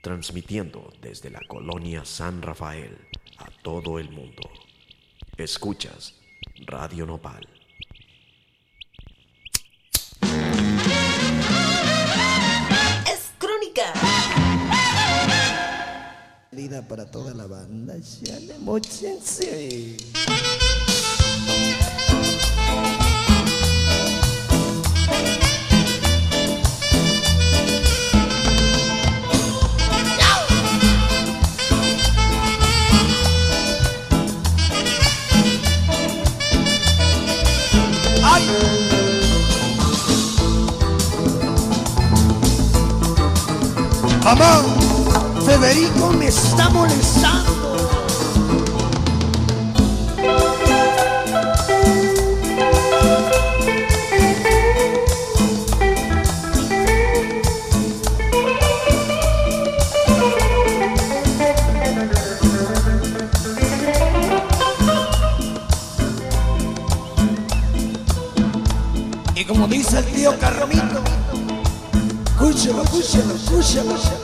transmitiendo desde la colonia San Rafael a todo el mundo. Escuchas Radio Nopal. Es crónica. Salida para toda la banda, ya le mochense. Mamá, Federico me está molestando. Y como dice el tío Carromito, escúchalo, escúchalo, escúchalo.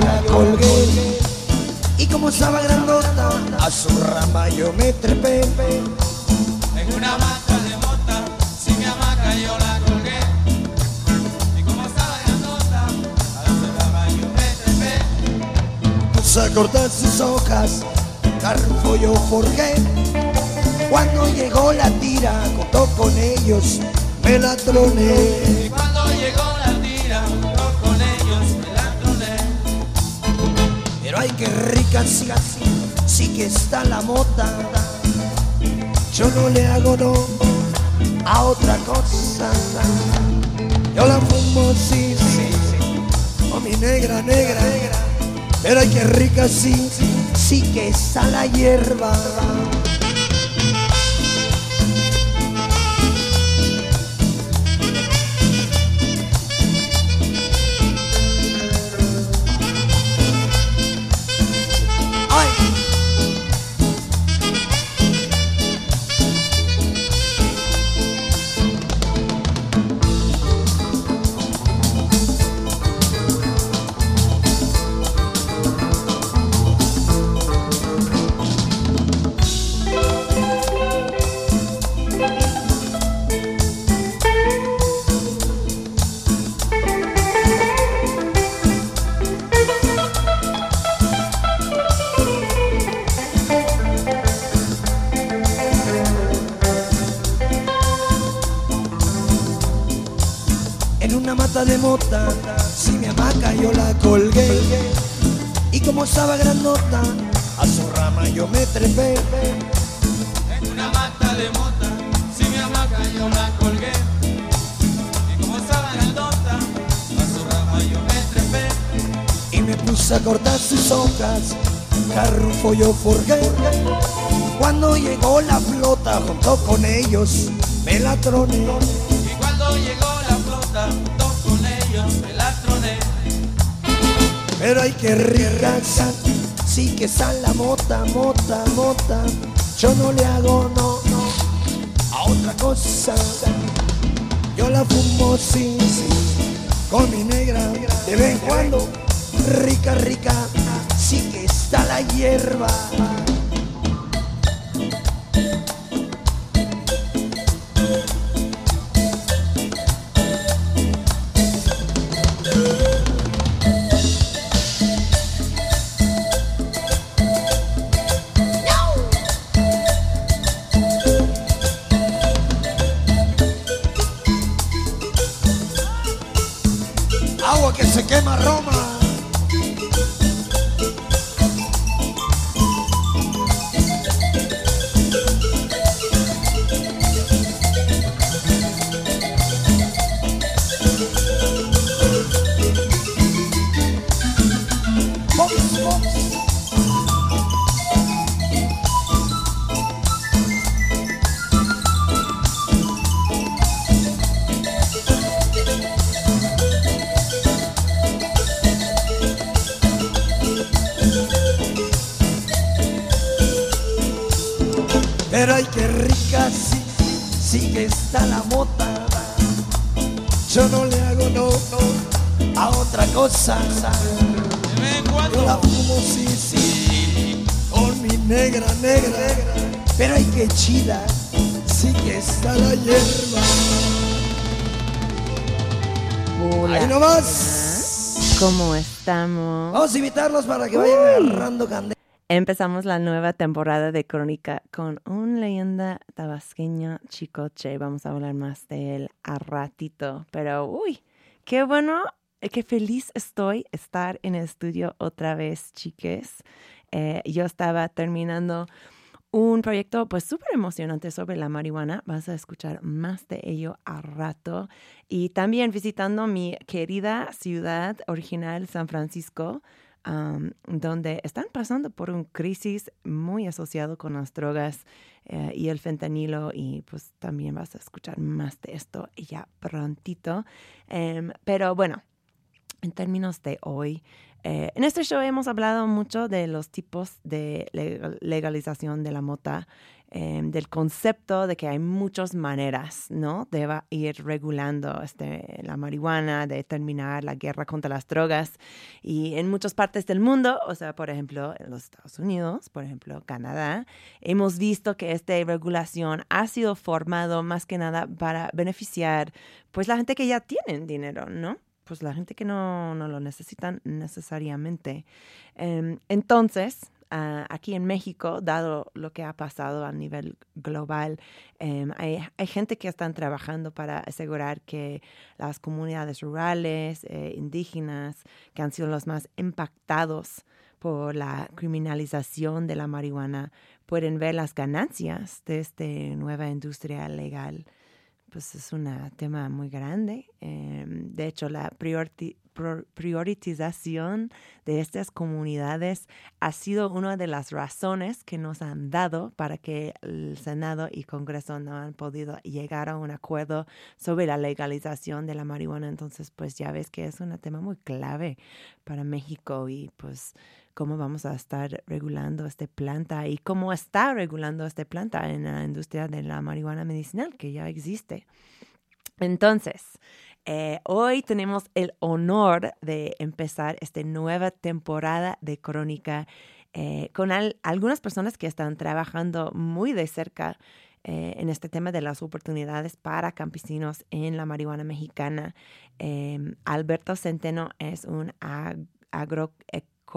La colgué. Y como estaba grandota, a su rama yo me trepé. En una mata de mota, si mi hamaca yo la colgué. Y como estaba grandota, a la rama yo me trepé. Puse a cortar sus hojas, carrufo yo forjé. Cuando llegó la tira, contó con ellos, me la troné. Ay, qué rica, sí, sí que está la mota. Yo no le hago no a otra cosa. Yo la fumo, sí, sí, o mi negra, negra. Pero ay, qué rica, sí, sí que está la hierba. Cortar sus hojas, carrufo yo forjé. Cuando llegó la flota, junto con ellos, me la troné. Y cuando llegó la flota, junto con ellos me la troné. Pero hay que rica, sí que está la mota, mota, mota. Yo no le hago no, no a otra cosa. Yo la fumo, sí, sí, con mi negra de vez en cuando. Rica, rica, sí que está la hierba. Hierba. Hola. Ahí nomás. ¿Cómo estamos? Vamos a invitarlos para que vayan agarrando candela. Empezamos la nueva temporada de Crónica con un leyenda tabasqueño, Chicoche. Vamos a hablar más de él a ratito. Pero, uy, qué bueno, eh, qué feliz estoy estar en el estudio otra vez, chiques. Eh, yo estaba terminando un proyecto pues súper emocionante sobre la marihuana. Vas a escuchar más de ello a rato. Y también visitando mi querida ciudad original, San Francisco, donde están pasando por un crisis muy asociado con las drogas eh, y el fentanilo. Y pues también vas a escuchar más de esto ya prontito. Em, pero bueno, en términos de hoy, eh, en este show hemos hablado mucho de los tipos de legal- legalización de la mota, eh, del concepto de que hay muchas maneras, ¿no? De ir regulando este, la marihuana, de terminar la guerra contra las drogas. Y en muchas partes del mundo, o sea, por ejemplo, en los Estados Unidos, por ejemplo, Canadá, hemos visto que esta regulación ha sido formado más que nada para beneficiar, pues, la gente que ya tienen dinero, ¿no? Pues la gente que no, no lo necesitan necesariamente. Em, entonces, ah, aquí en México, dado lo que ha pasado a nivel global, em, hay, hay gente que están trabajando para asegurar que las comunidades rurales, eh, indígenas, que han sido los más impactados por la criminalización de la marihuana, pueden ver las ganancias de esta nueva industria legal pues es un tema muy grande. Eh, de hecho, la prioriti- prioritización de estas comunidades ha sido una de las razones que nos han dado para que el Senado y Congreso no han podido llegar a un acuerdo sobre la legalización de la marihuana. Entonces, pues ya ves que es un tema muy clave para México y pues cómo vamos a estar regulando esta planta y cómo está regulando esta planta en la industria de la marihuana medicinal que ya existe. Entonces, eh, hoy tenemos el honor de empezar esta nueva temporada de Crónica eh, con al- algunas personas que están trabajando muy de cerca eh, en este tema de las oportunidades para campesinos en la marihuana mexicana. Eh, Alberto Centeno es un ag-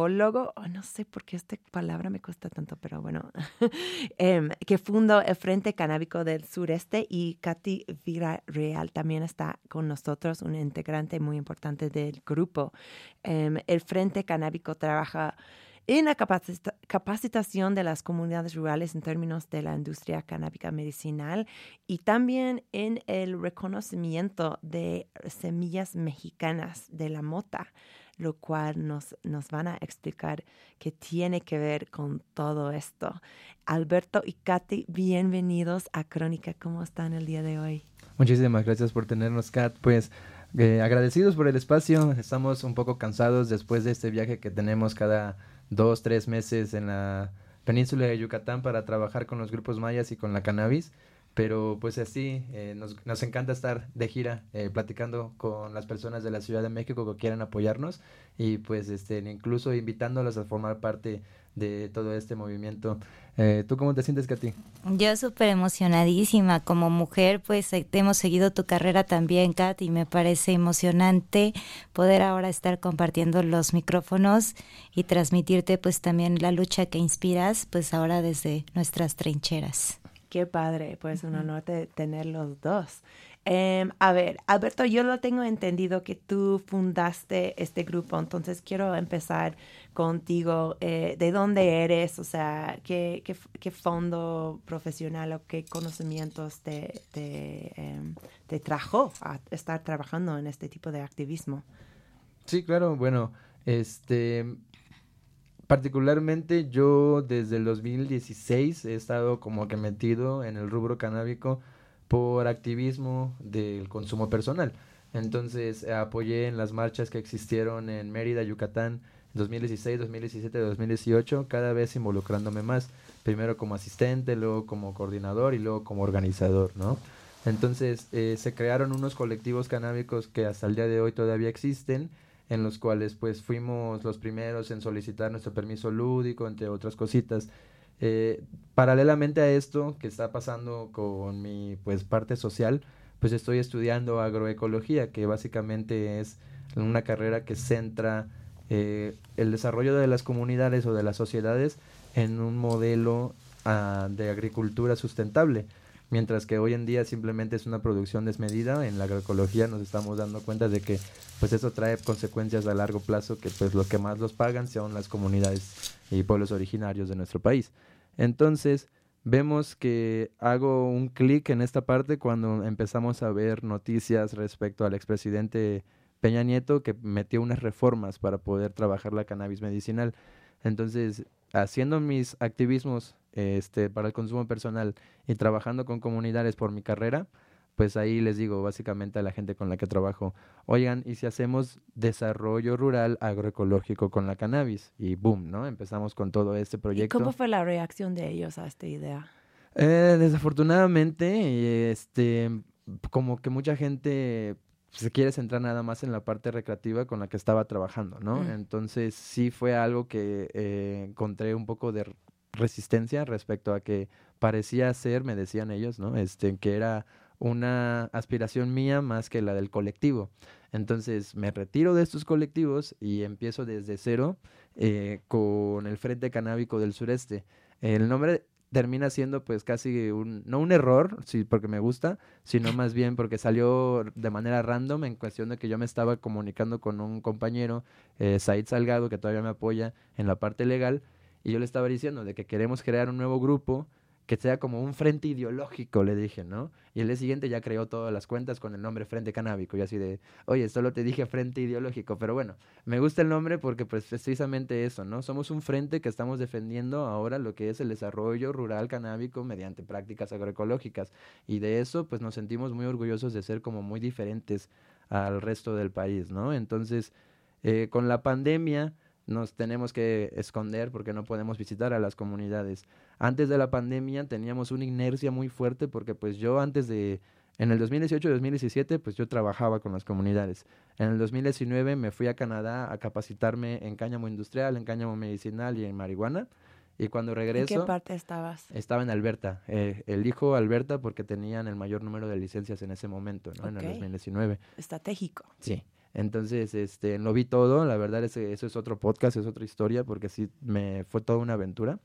oh, no sé por qué esta palabra me cuesta tanto, pero bueno, em, que fundó el Frente Canábico del Sureste y Katy Real también está con nosotros, un integrante muy importante del grupo. Em, el Frente Canábico trabaja en la capacita- capacitación de las comunidades rurales en términos de la industria canábica medicinal y también en el reconocimiento de semillas mexicanas de la mota, lo cual nos, nos van a explicar qué tiene que ver con todo esto. Alberto y Katy, bienvenidos a Crónica. ¿Cómo están el día de hoy? Muchísimas gracias por tenernos, Kat. Pues eh, agradecidos por el espacio. Estamos un poco cansados después de este viaje que tenemos cada dos, tres meses en la península de Yucatán para trabajar con los grupos mayas y con la cannabis. Pero pues así, eh, nos, nos encanta estar de gira eh, platicando con las personas de la Ciudad de México que quieran apoyarnos y pues este, incluso invitándolas a formar parte de todo este movimiento. Eh, ¿Tú cómo te sientes, Katy? Yo súper emocionadísima. Como mujer, pues eh, hemos seguido tu carrera también, Kat, y me parece emocionante poder ahora estar compartiendo los micrófonos y transmitirte pues también la lucha que inspiras, pues ahora desde nuestras trincheras. Qué padre, pues un honor de tener los dos. Em, a ver, Alberto, yo lo tengo entendido que tú fundaste este grupo, entonces quiero empezar contigo. Eh, ¿De dónde eres? O sea, ¿qué, qué, qué fondo profesional o qué conocimientos te, te, em, te trajo a estar trabajando en este tipo de activismo? Sí, claro, bueno, este, particularmente yo desde el 2016 he estado como que metido en el rubro canábico por activismo del consumo personal. Entonces apoyé en las marchas que existieron en Mérida, Yucatán, 2016, 2017, 2018, cada vez involucrándome más, primero como asistente, luego como coordinador y luego como organizador, ¿no? Entonces eh, se crearon unos colectivos canábicos que hasta el día de hoy todavía existen, en los cuales pues fuimos los primeros en solicitar nuestro permiso lúdico, entre otras cositas. Eh, paralelamente a esto que está pasando con mi pues parte social, pues estoy estudiando agroecología, que básicamente es una carrera que centra eh, el desarrollo de las comunidades o de las sociedades en un modelo ah, de agricultura sustentable. Mientras que hoy en día simplemente es una producción desmedida, en la agroecología nos estamos dando cuenta de que pues eso trae consecuencias a largo plazo que pues los que más los pagan son las comunidades y pueblos originarios de nuestro país. Entonces, vemos que hago un clic en esta parte cuando empezamos a ver noticias respecto al expresidente Peña Nieto que metió unas reformas para poder trabajar la cannabis medicinal. Entonces, haciendo mis activismos este, para el consumo personal y trabajando con comunidades por mi carrera, pues ahí les digo básicamente a la gente con la que trabajo, oigan, ¿y si hacemos desarrollo rural agroecológico con la cannabis? Y boom, ¿no? Empezamos con todo este proyecto. ¿Y cómo fue la reacción de ellos a esta idea? Eh, desafortunadamente, este, como que mucha gente se quiere centrar nada más en la parte recreativa con la que estaba trabajando, ¿no? Mm. Entonces sí fue algo que eh, encontré un poco de resistencia respecto a que parecía ser, me decían ellos, ¿no? Este, que era una aspiración mía más que la del colectivo. Entonces me retiro de estos colectivos y empiezo desde cero eh, con el Frente Canábico del Sureste. El nombre termina siendo pues casi un, no un error, sí, porque me gusta, sino más bien porque salió de manera random en cuestión de que yo me estaba comunicando con un compañero, eh, Said Salgado, que todavía me apoya en la parte legal, y yo le estaba diciendo de que queremos crear un nuevo grupo que sea como un frente ideológico, le dije, ¿no? Y el día siguiente ya creó todas las cuentas con el nombre Frente Canábico, y así de, oye, solo te dije frente ideológico, pero bueno, me gusta el nombre porque pues precisamente eso, ¿no? Somos un frente que estamos defendiendo ahora lo que es el desarrollo rural canábico mediante prácticas agroecológicas, y de eso pues nos sentimos muy orgullosos de ser como muy diferentes al resto del país, ¿no? Entonces, eh, con la pandemia nos tenemos que esconder porque no podemos visitar a las comunidades. Antes de la pandemia teníamos una inercia muy fuerte porque pues yo antes de en el 2018 y 2017 pues yo trabajaba con las comunidades. En el 2019 me fui a Canadá a capacitarme en cáñamo industrial, en cáñamo medicinal y en marihuana. Y cuando regreso... ¿En qué parte estabas? Estaba en Alberta. Eh, elijo Alberta porque tenían el mayor número de licencias en ese momento, ¿no? En el Ok. 2019. Estratégico. Sí. Entonces, este, lo vi todo, la verdad es eso es otro podcast, es otra historia, porque sí, me fue toda una aventura.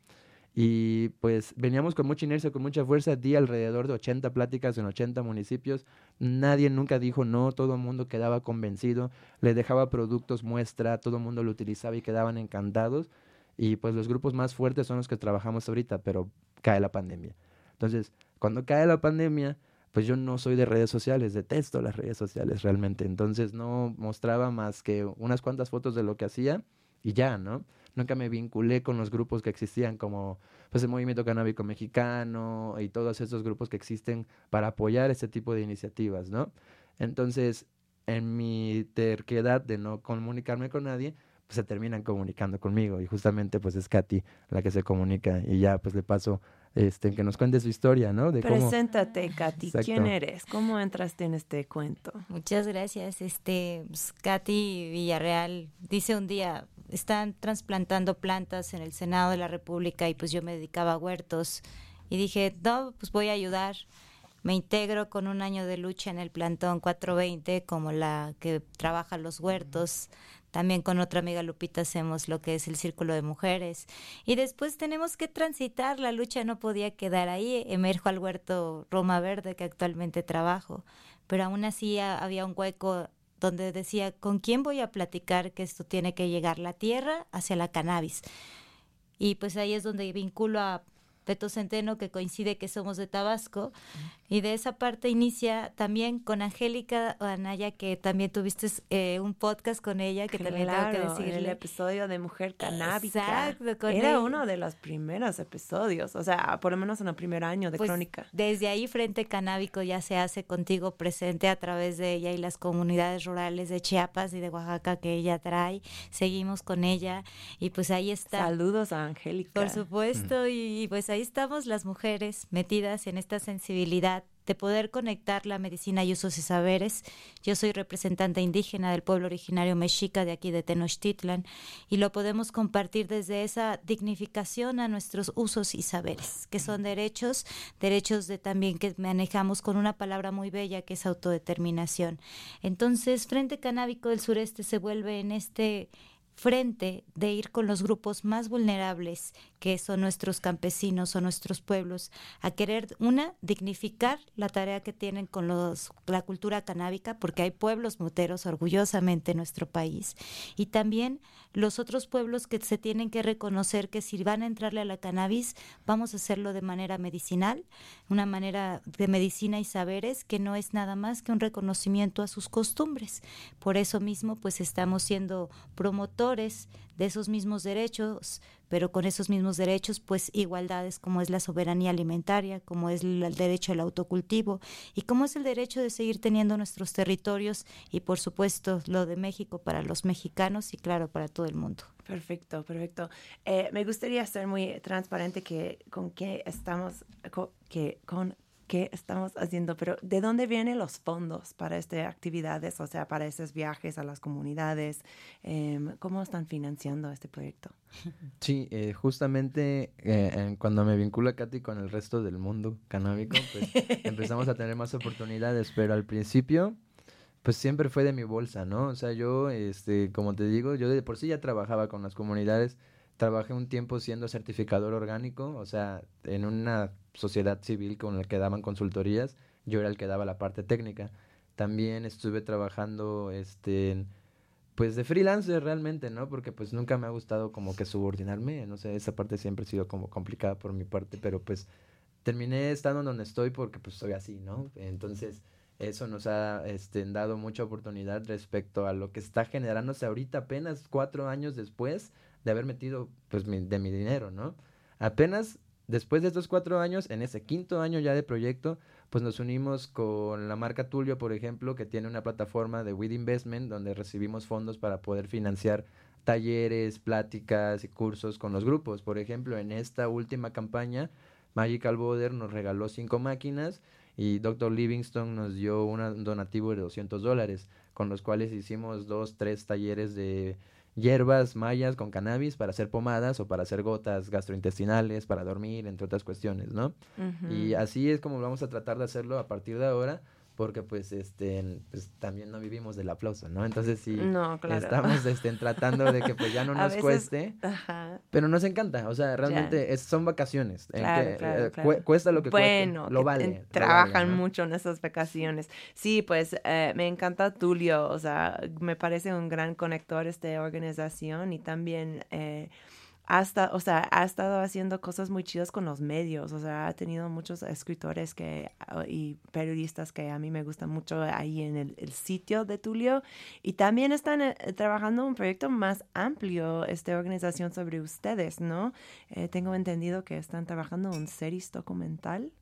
Y pues veníamos con mucha inercia, con mucha fuerza, di alrededor de 80 pláticas en 80 municipios, nadie nunca dijo no, todo el mundo quedaba convencido, le dejaba productos muestra, todo el mundo lo utilizaba y quedaban encantados. Y pues los grupos más fuertes son los que trabajamos ahorita, pero cae la pandemia. Entonces, cuando cae la pandemia, pues yo no soy de redes sociales, detesto las redes sociales realmente. Entonces no mostraba más que unas cuantas fotos de lo que hacía y ya, ¿no? Nunca me vinculé con los grupos que existían como pues el Movimiento Canábico Mexicano y todos esos grupos que existen para apoyar este tipo de iniciativas, ¿no? Entonces, en mi terquedad de no comunicarme con nadie, pues se terminan comunicando conmigo y justamente pues es Katy la que se comunica y ya pues le paso este que nos cuente su historia, ¿no? De cómo Preséntate, Katy. ¿Quién eres? ¿Cómo entraste en este cuento? Muchas gracias. Este, pues, Katy Villarreal dice un día, están trasplantando plantas en el Senado de la República y pues yo me dedicaba a huertos y dije, no, pues voy a ayudar. Me integro con un año de lucha en el plantón 420 como la que trabaja los huertos. También con otra amiga Lupita hacemos lo que es el Círculo de Mujeres. Y después tenemos que transitar, la lucha no podía quedar ahí. Emerjo al huerto Roma Verde que actualmente trabajo. Pero aún así ha- había un hueco donde decía, ¿con quién voy a platicar que esto tiene que llegar la tierra hacia la cannabis? Y pues ahí es donde vinculo a Peto Centeno, que coincide que somos de Tabasco. Y de esa parte inicia también con Angélica Anaya, que también tuviste eh, un podcast con ella, que también tengo que Claro, en el decirle. episodio de Mujer Canábica. Exacto, con Era ella. uno de los primeros episodios, o sea, por lo menos en el primer año de Pues, Crónica. Desde ahí Frente Canábico ya se hace contigo presente a través de ella y las comunidades rurales de Chiapas y de Oaxaca que ella trae. Seguimos con ella y pues ahí está. Saludos a Angélica. Por supuesto, y pues ahí estamos las mujeres metidas en esta sensibilidad de poder conectar la medicina y usos y saberes. Yo soy representante indígena del pueblo originario mexica de aquí de Tenochtitlan y lo podemos compartir desde esa dignificación a nuestros usos y saberes, que son derechos, derechos de también que manejamos con una palabra muy bella que es autodeterminación. Entonces, Frente Canábico del Sureste se vuelve en este frente de ir con los grupos más vulnerables, que son nuestros campesinos o nuestros pueblos, a querer, una, dignificar la tarea que tienen con los, la cultura canábica, porque hay pueblos muteros orgullosamente en nuestro país, y también los otros pueblos que se tienen que reconocer que si van a entrarle a la cannabis, vamos a hacerlo de manera medicinal, una manera de medicina y saberes que no es nada más que un reconocimiento a sus costumbres. Por eso mismo, pues estamos siendo promotores de esos mismos derechos, pero con esos mismos derechos, pues igualdades como es la soberanía alimentaria, como es el derecho al autocultivo y como es el derecho de seguir teniendo nuestros territorios y por supuesto lo de México para los mexicanos y claro para todo el mundo. Perfecto, perfecto. Eh, me gustaría ser muy transparente que con qué estamos, co- que con qué estamos haciendo, pero ¿de dónde vienen los fondos para estas actividades, o sea, para esos viajes a las comunidades? Em, ¿Cómo están financiando este proyecto? Sí, eh, justamente eh, cuando me vincula Katy con el resto del mundo canábico, pues empezamos a tener más oportunidades, pero al principio, pues siempre fue de mi bolsa, ¿no? O sea, yo, este, como te digo, yo de por sí ya trabajaba con las comunidades, trabajé un tiempo siendo certificador orgánico, o sea, en una sociedad civil con la que daban consultorías, yo era el que daba la parte técnica. También estuve trabajando, este, pues de freelancer realmente, ¿no? Porque pues nunca me ha gustado como que subordinarme, no sé, esa parte siempre ha sido como complicada por mi parte, pero pues terminé estando donde estoy porque pues soy así, ¿no? Entonces eso nos ha este, dado mucha oportunidad respecto a lo que está generándose ahorita apenas cuatro años después de haber metido pues de mi dinero, ¿no? Apenas después de estos cuatro años, en ese quinto año ya de proyecto, pues nos unimos con la marca Tulio, por ejemplo, que tiene una plataforma de With Investment donde recibimos fondos para poder financiar talleres, pláticas y cursos con los grupos. Por ejemplo, en esta última campaña, Magical Border nos regaló cinco máquinas y Dr. Livingston nos dio un donativo de 200 dólares, con los cuales hicimos dos, tres talleres de hierbas mayas con cannabis para hacer pomadas o para hacer gotas gastrointestinales, para dormir, entre otras cuestiones, ¿no? Y así es como vamos a tratar de hacerlo a partir de ahora, porque pues este pues, también no vivimos del aplauso, ¿no? Entonces sí No, claro. estamos este, tratando de que pues ya no nos veces- cueste, Ajá. pero nos encanta, o sea, realmente es- son vacaciones, en Claro, que, claro, eh, cuesta lo que bueno, cueste, lo vale. en- lo trabajan vale, ¿no? mucho en esas vacaciones. Sí, pues eh, me encanta Tulio, o sea, me parece un gran conector esta organización y también eh, hasta, o sea, ha estado haciendo cosas muy chidas con los medios, o sea, ha tenido muchos escritores que ah, y periodistas que a mí me gustan mucho ahí en el, sitio de Tulio y también están eh, trabajando un proyecto más amplio, esta organización sobre ustedes, ¿no? Eh, tengo entendido que están trabajando un series documental.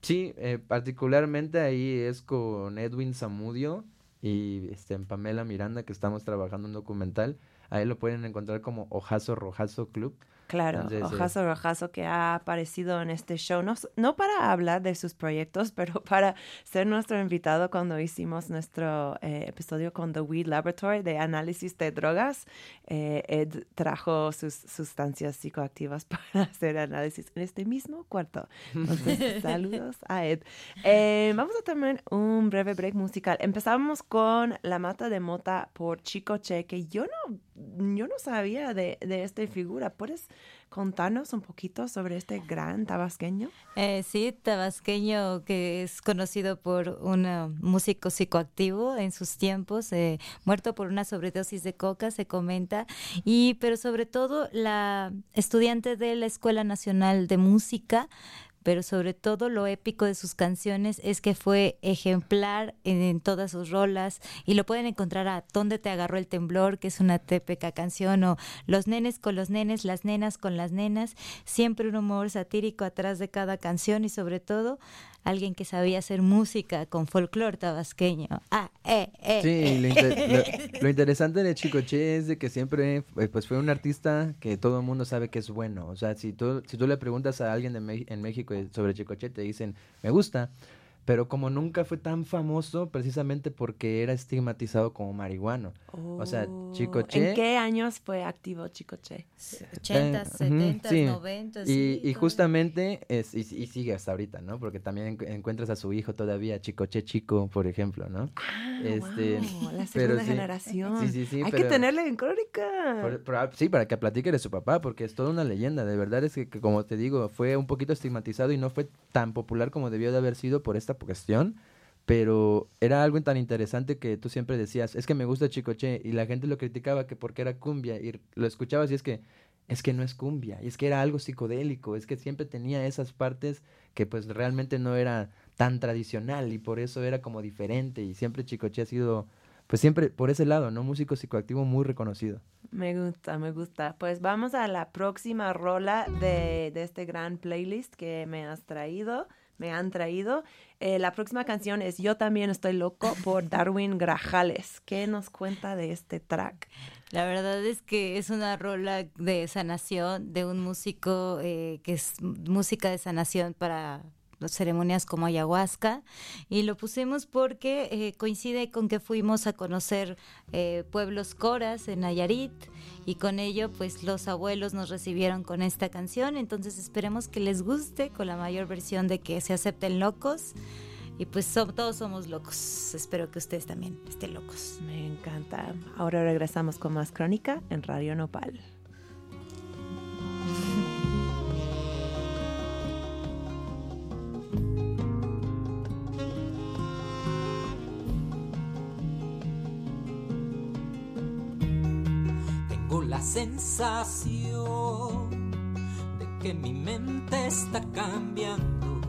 Sí, eh, particularmente ahí es con Edwin Zamudio y este, Pamela Miranda que estamos trabajando un documental. Ahí lo pueden encontrar como Ojazo Rojazo Club. Claro, Entonces, eh, Ojazo Rojazo que ha aparecido en este show, no, no para hablar de sus proyectos, pero para ser nuestro invitado cuando hicimos nuestro eh, episodio con The Weed Laboratory de análisis de drogas. Eh, Ed trajo sus sustancias psicoactivas para hacer análisis en este mismo cuarto. Entonces, saludos a Ed. Eh, vamos a tomar un breve break musical. Empezamos con La Mata de Mota por Chico Che, que yo no, yo no sabía de, de esta figura. ¿Puedes contarnos un poquito sobre este gran tabasqueño? Eh, sí, tabasqueño que es conocido por un uh, músico psicoactivo en sus tiempos, eh, muerto por una sobredosis de coca, se comenta, y pero sobre todo la estudiante de la Escuela Nacional de Música, pero sobre todo lo épico de sus canciones es que fue ejemplar en, todas sus rolas y lo pueden encontrar a ¿Dónde te agarró el temblor? que es una típica canción o Los nenes con los nenes, las nenas con las nenas, siempre un humor satírico atrás de cada canción y sobre todo alguien que sabía hacer música con folclore tabasqueño. Ah, eh, eh. Sí, lo, inter- lo- lo interesante de Chicoche es de que siempre eh, pues fue un artista que todo el mundo sabe que es bueno. O sea, si tú, si tú le preguntas a alguien de en México sobre Chicoche, te dicen, me gusta. Pero como nunca fue tan famoso, precisamente porque era estigmatizado como marihuano. O sea, Oh, Chicoche... ¿En qué años fue activo Chicoche? 80, Eh, ujú, 70, sí. 90. Y, sí, y justamente, es, y, y sigue hasta ahorita, ¿no? Porque también encu- encuentras a su hijo todavía, Chicoche Chico, por ejemplo, ¿no? Ah, Este, wow, la segunda sí. generación. Sí, sí, sí, Hay que tenerle en crónica. Por- por- sí, para que platique de su papá, porque es toda una leyenda. De verdad es que, que, como te digo, fue un poquito estigmatizado y no fue tan popular como debió de haber sido por esta cuestión. Pero era algo tan interesante que tú siempre decías, es que me gusta Chicoche, y la gente lo criticaba que porque era cumbia, y lo escuchabas y es que, es que no es cumbia, y es que era algo psicodélico, es que siempre tenía esas partes que pues realmente no era tan tradicional, y por eso era como diferente, y siempre Chicoche ha sido, pues siempre por ese lado, ¿no? Músico psicoactivo muy reconocido. Me gusta, me gusta. Pues vamos a la próxima rola de, de este gran playlist que me has traído, me han traído. Eh, la próxima canción es Yo también estoy loco por Darwin Grajales. ¿Qué nos cuenta de este track? La verdad es que es una rola de sanación de un músico eh, que es música de sanación para ceremonias como ayahuasca y lo pusimos porque eh, coincide con que fuimos a conocer eh, pueblos coras en Nayarit y con ello pues los abuelos nos recibieron con esta canción entonces esperemos que les guste con la mayor versión de que se acepten locos y pues todos somos locos espero que ustedes también estén locos Me encanta. Ahora regresamos con más crónica en Radio Nopal. La sensación de que mi mente está cambiando.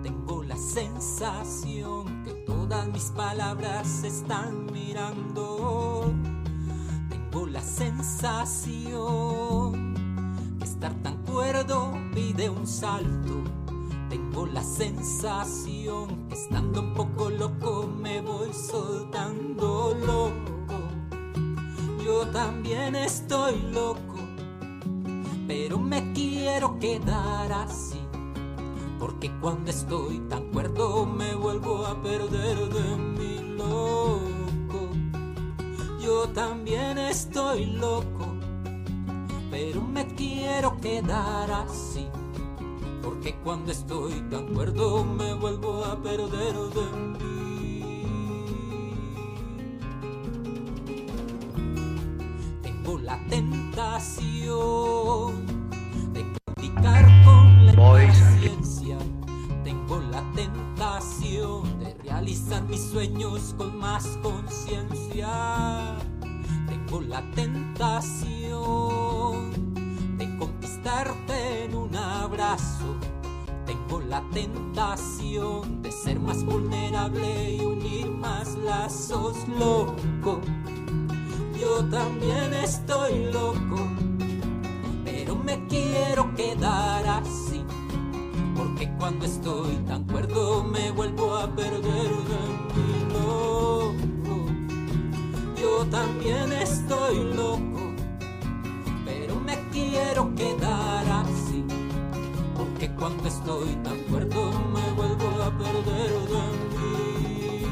Tengo la sensación que todas mis palabras se están mirando. Tengo la sensación que estar tan cuerdo pide un salto. Tengo la sensación que estando un poco loco me voy soltando loco. Yo también estoy loco, pero me quiero quedar así. Porque cuando estoy tan cuerdo me vuelvo a perder de mi loco. Yo también estoy loco, pero me quiero quedar así. Porque cuando estoy tan cuerdo me vuelvo a perder de mí. Mis sueños con más conciencia. Tengo la tentación de conquistarte en un abrazo. Tengo la tentación de ser más vulnerable y unir más lazos, loco. Yo también estoy loco, pero me quiero quedar así. Porque cuando estoy tan cuerdo me vuelvo a perder de mi loco. Yo también estoy loco, pero me quiero quedar así. Porque cuando estoy tan cuerdo me vuelvo a perder de mí.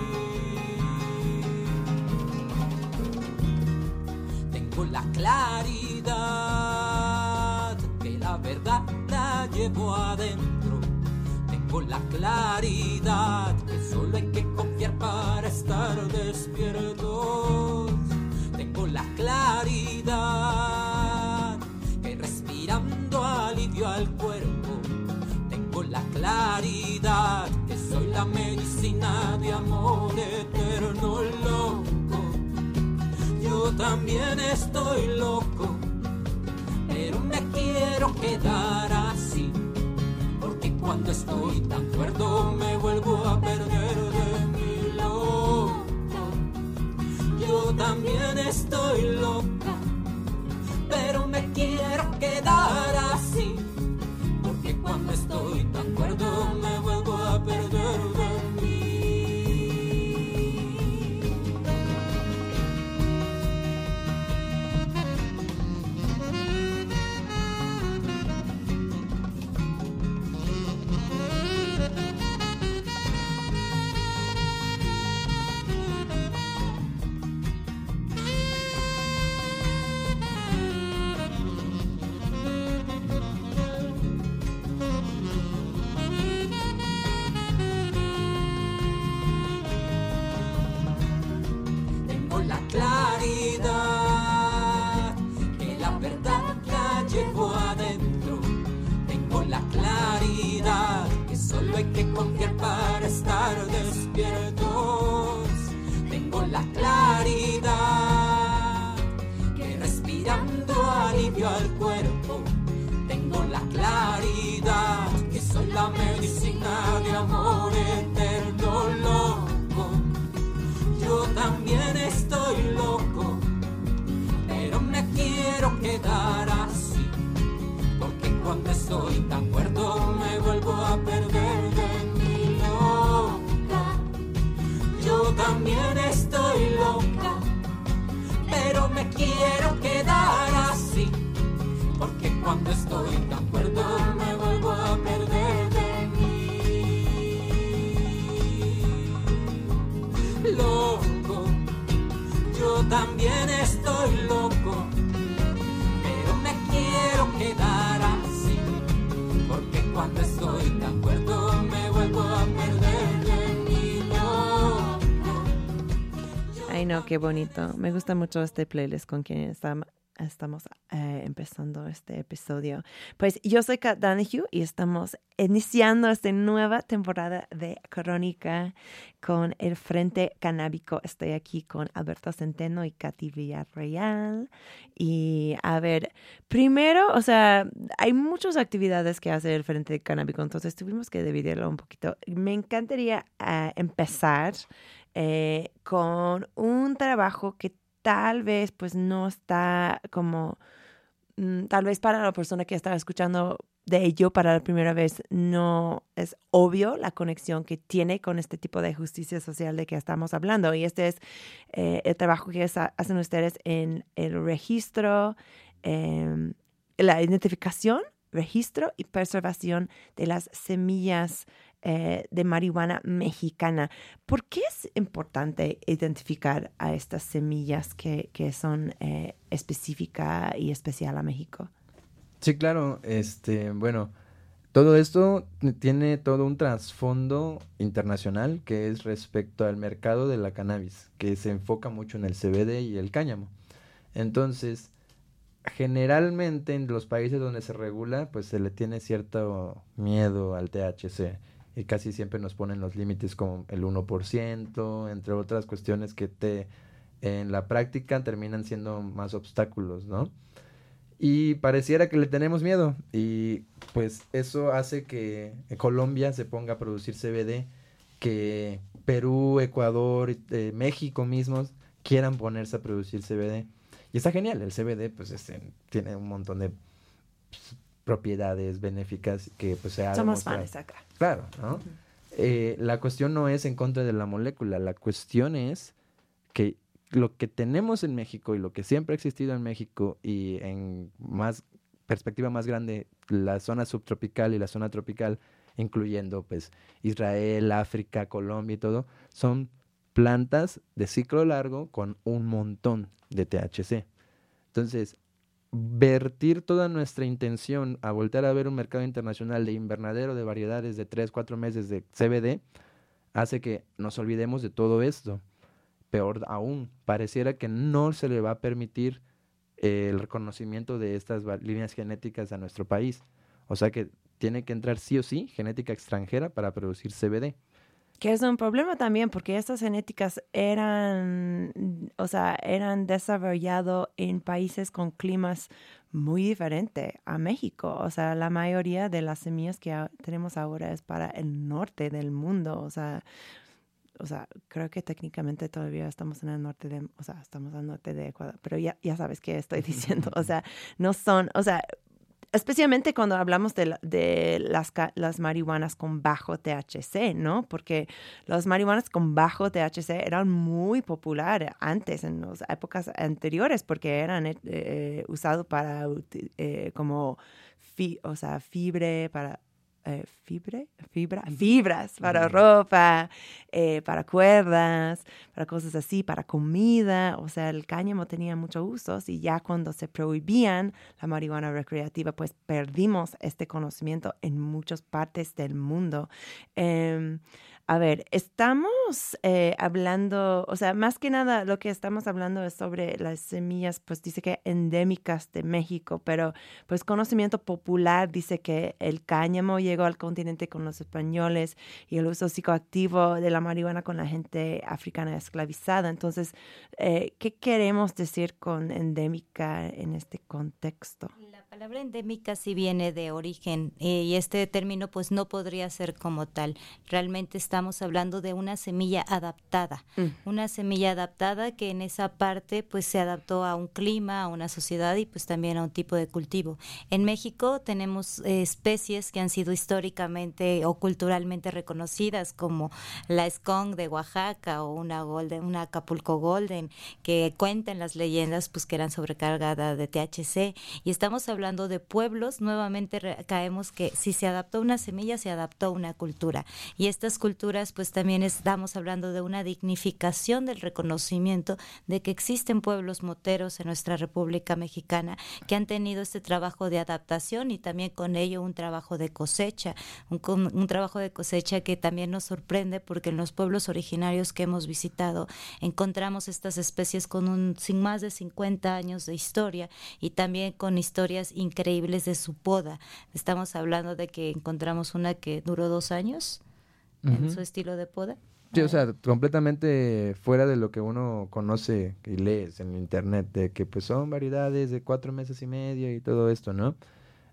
Tengo la claridad que la verdad la llevo adentro. Tengo la claridad que solo hay que confiar para estar despiertos. Tengo la claridad que respirando alivio al cuerpo. Tengo la claridad que soy la medicina de amor eterno loco. Yo también estoy loco, pero me quiero quedar así. Cuando estoy tan cuerdo me vuelvo a perder de mi loco. Yo también estoy loca, pero me quiero quedar así. Claridad que soy la medicina de amor eterno loco. Yo también estoy loco, pero me quiero quedar así. Porque cuando estoy tan qué bonito. Me gusta mucho este playlist con quien estam- estamos eh, empezando este episodio. Pues yo soy Kat Donahue y estamos iniciando esta nueva temporada de Crónica con el Frente Canábico. Estoy aquí con Alberto Centeno y Katy Villarreal. Y a ver, primero, o sea, hay muchas actividades que hace el Frente Canábico, entonces tuvimos que dividirlo un poquito. Me encantaría eh, empezar eh, con un trabajo que tal vez pues no está como, mm, tal vez para la persona que está escuchando de ello para la primera vez no es obvio la conexión que tiene con este tipo de justicia social de que estamos hablando. Y este es eh, el trabajo que hacen ustedes en el registro, em, la identificación, registro y preservación de las semillas eh, de marihuana mexicana. ¿Por qué es importante identificar a estas semillas que, que son eh, específica y especial a México? Sí, claro, este, bueno, todo esto tiene todo un trasfondo internacional que es respecto al mercado de la cannabis, que se enfoca mucho en el CBD y el cáñamo. Entonces, generalmente en los países donde se regula, pues se le tiene cierto miedo al THC y casi siempre nos ponen los límites como el 1%, entre otras cuestiones que te en la práctica terminan siendo más obstáculos, ¿no? Y pareciera que le tenemos miedo. Y pues eso hace que Colombia se ponga a producir CBD, que Perú, Ecuador, eh, México mismos quieran ponerse a producir CBD. Y está genial, el CBD pues este, tiene un montón de pues, propiedades benéficas que pues se ha Somos demostrado. fans acá. Claro, ¿no? Eh, la cuestión no es en contra de la molécula, la cuestión es que lo que tenemos en México y lo que siempre ha existido en México y en más perspectiva más grande, la zona subtropical y la zona tropical, incluyendo pues Israel, África, Colombia y todo, son plantas de ciclo largo con un montón de THC. Entonces, vertir toda nuestra intención a voltear a ver un mercado internacional de invernadero de variedades de 3, 4 meses de CBD hace que nos olvidemos de todo esto. Peor aún, pareciera que no se le va a permitir el reconocimiento de estas líneas genéticas a nuestro país. O sea que tiene que entrar sí o sí genética extranjera para producir CBD. Que es un problema también porque estas genéticas eran, o sea, eran desarrollados en países con climas muy diferentes a México. O sea, la mayoría de las semillas que tenemos ahora es para el norte del mundo. O sea, o sea, creo que técnicamente todavía estamos en el norte de, o sea, estamos al norte de Ecuador, pero ya, ya sabes qué estoy diciendo. O sea, no son, o sea, especialmente cuando hablamos de, de las, las, marihuanas con bajo THC, ¿no? Porque las marihuanas con bajo THC eran muy populares antes, en las épocas anteriores, porque eran eh, eh, usados para, eh, como, fibre, para eh, fibre, fibra, fibras para ropa, eh, para cuerdas, para cosas así, para comida. O sea, el cáñamo tenía muchos usos y ya cuando se prohibían la marihuana recreativa, pues perdimos este conocimiento en muchas partes del mundo. Em, a ver, estamos eh, hablando, o sea, más que nada lo que estamos hablando es sobre las semillas, pues dice que endémicas de México, pero pues conocimiento popular dice que el cáñamo llegó al continente con los españoles y el uso psicoactivo de la marihuana con la gente africana esclavizada. Entonces, eh, ¿qué queremos decir con endémica en este contexto? La palabra endémica sí viene de origen eh, y este término pues no podría ser como tal. Realmente estamos hablando de una semilla adaptada, mm. una semilla adaptada que en esa parte pues se adaptó a un clima, a una sociedad y pues también a un tipo de cultivo. En México tenemos eh, especies que han sido históricamente o culturalmente reconocidas como la skunk de Oaxaca o una golden, una Acapulco golden que cuentan las leyendas pues que eran sobrecargadas de THC y estamos hablando hablando de pueblos, nuevamente caemos que si se adaptó una semilla, se adaptó una cultura. Y estas culturas, pues también estamos hablando de una dignificación del reconocimiento de que existen pueblos moteros en nuestra República Mexicana que han tenido este trabajo de adaptación y también con ello un trabajo de cosecha, un, un trabajo de cosecha que también nos sorprende porque en los pueblos originarios que hemos visitado encontramos estas especies con un sin más de 50 años de historia y también con historias increíbles de su poda. Estamos hablando de que encontramos una que duró dos años en su estilo de poda. Sí, o sea, completamente fuera de lo que uno conoce y lees en internet, de que pues son variedades de cuatro meses y medio y todo esto, ¿no?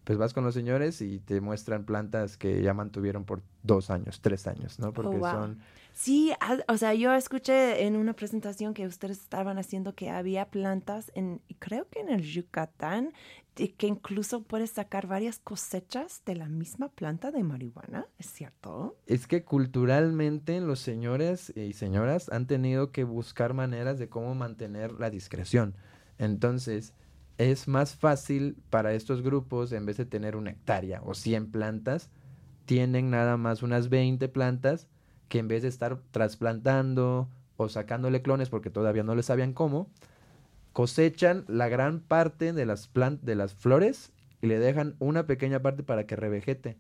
Pues vas con los señores y te muestran plantas que ya mantuvieron por dos años, tres años, ¿no? Porque oh, son Sí, o sea, yo escuché en una presentación que ustedes estaban haciendo que había plantas en, creo que en el Yucatán, que incluso puedes sacar varias cosechas de la misma planta de marihuana, ¿es cierto? Es que culturalmente los señores y señoras han tenido que buscar maneras de cómo mantener la discreción. Entonces, es más fácil para estos grupos, en vez de tener una hectárea o 100 plantas, tienen nada más unas 20 plantas que en vez de estar trasplantando o sacándole clones porque todavía no le sabían cómo, cosechan la gran parte de las, de las flores y le dejan una pequeña parte para que revejete.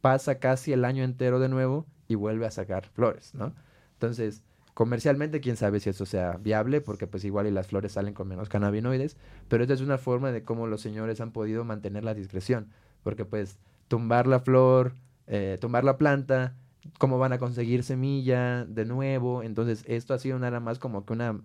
Pasa casi el año entero de nuevo y vuelve a sacar flores, ¿no? Entonces, comercialmente, quién sabe si eso sea viable, porque pues igual y las flores salen con menos cannabinoides, pero esta es una forma de cómo los señores han podido mantener la discreción, porque pues tumbar la flor, eh, tumbar la planta, cómo van a conseguir semilla de nuevo. Entonces, esto ha sido nada más como que una,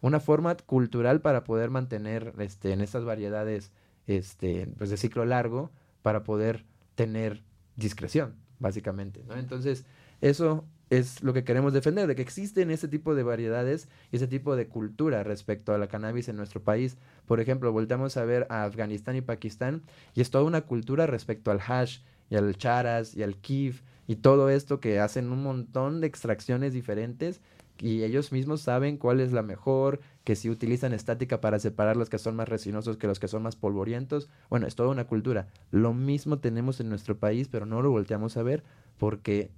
una forma cultural para poder mantener este, en estas variedades este, pues de ciclo largo, para poder tener discreción, básicamente. ¿no? Entonces, eso es lo que queremos defender, de que existen ese tipo de variedades y ese tipo de cultura respecto a la cannabis en nuestro país. Por ejemplo, volteamos a ver a Afganistán y Pakistán y es toda una cultura respecto al hash y al charas y al kif y todo esto que hacen un montón de extracciones diferentes y ellos mismos saben cuál es la mejor, que si utilizan estática para separar los que son más resinosos que los que son más polvorientos. Bueno, es toda una cultura. Lo mismo tenemos en nuestro país, pero no lo volteamos a ver porque,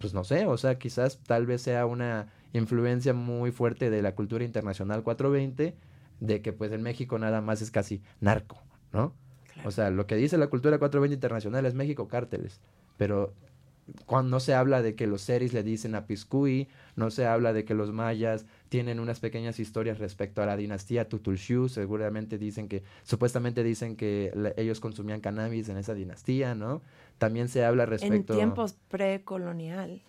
pues no sé, o sea, quizás tal vez sea una influencia muy fuerte de la cultura internacional 420, de que pues en México nada más es casi narco, ¿no? O sea, lo que dice la cultura 420 internacional es México cárteles, pero cuando no se habla de que los seris le dicen a Piscuy, no se habla de que los mayas tienen unas pequeñas historias respecto a la dinastía Tutulxu, seguramente dicen que, supuestamente dicen que ellos consumían cannabis en esa dinastía, ¿no? También se habla respecto... En tiempos precolonial.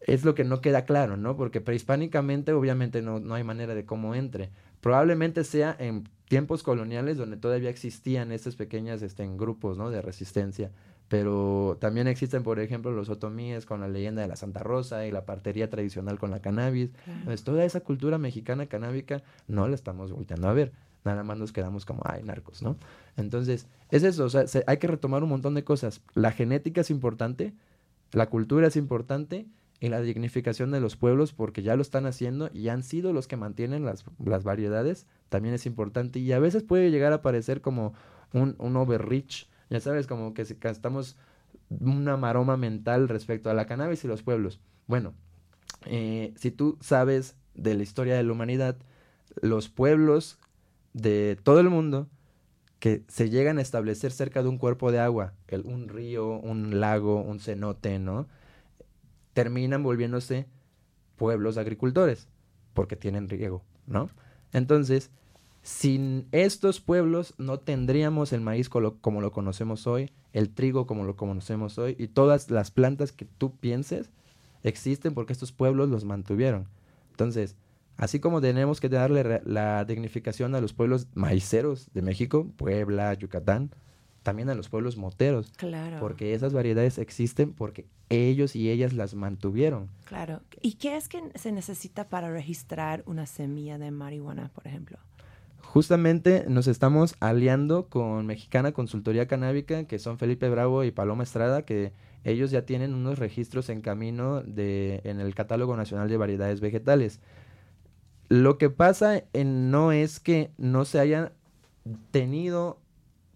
Es lo que no queda claro, ¿no? Porque prehispánicamente obviamente no, no hay manera de cómo entre. Probablemente sea en tiempos coloniales donde todavía existían estos pequeños este, grupos, ¿no? De resistencia pero también existen, por ejemplo, los otomíes con la leyenda de la Santa Rosa y la partería tradicional con la cannabis. Entonces, toda esa cultura mexicana canábica no la estamos volteando a ver. Nada más nos quedamos como, ay, narcos, ¿no? Entonces, es eso, o sea, hay que retomar un montón de cosas. La genética es importante, la cultura es importante y la dignificación de los pueblos, porque ya lo están haciendo y han sido los que mantienen las, las variedades, también es importante. Y a veces puede llegar a parecer como un, un overreach, ya sabes, como que estamos una maroma mental respecto a la cannabis y los pueblos. Bueno, eh, si tú sabes de la historia de la humanidad, los pueblos de todo el mundo que se llegan a establecer cerca de un cuerpo de agua, el, un río, un lago, un cenote, ¿no? Terminan volviéndose pueblos agricultores, porque tienen riego, ¿no? Entonces, sin estos pueblos no tendríamos el maíz como lo conocemos hoy, el trigo como lo conocemos hoy y todas las plantas que tú pienses existen porque estos pueblos los mantuvieron. Entonces, así como tenemos que darle la dignificación a los pueblos maiceros de México, Puebla, Yucatán, también a los pueblos moteros. Claro. Porque esas variedades existen porque ellos y ellas las mantuvieron. Claro. ¿Y qué es que se necesita para registrar una semilla de marihuana, por ejemplo? Justamente nos estamos aliando con Mexicana Consultoría Canábica, que son Felipe Bravo y Paloma Estrada, que ellos ya tienen unos registros en camino de, en el Catálogo Nacional de Variedades Vegetales. Lo que pasa no es que no se haya tenido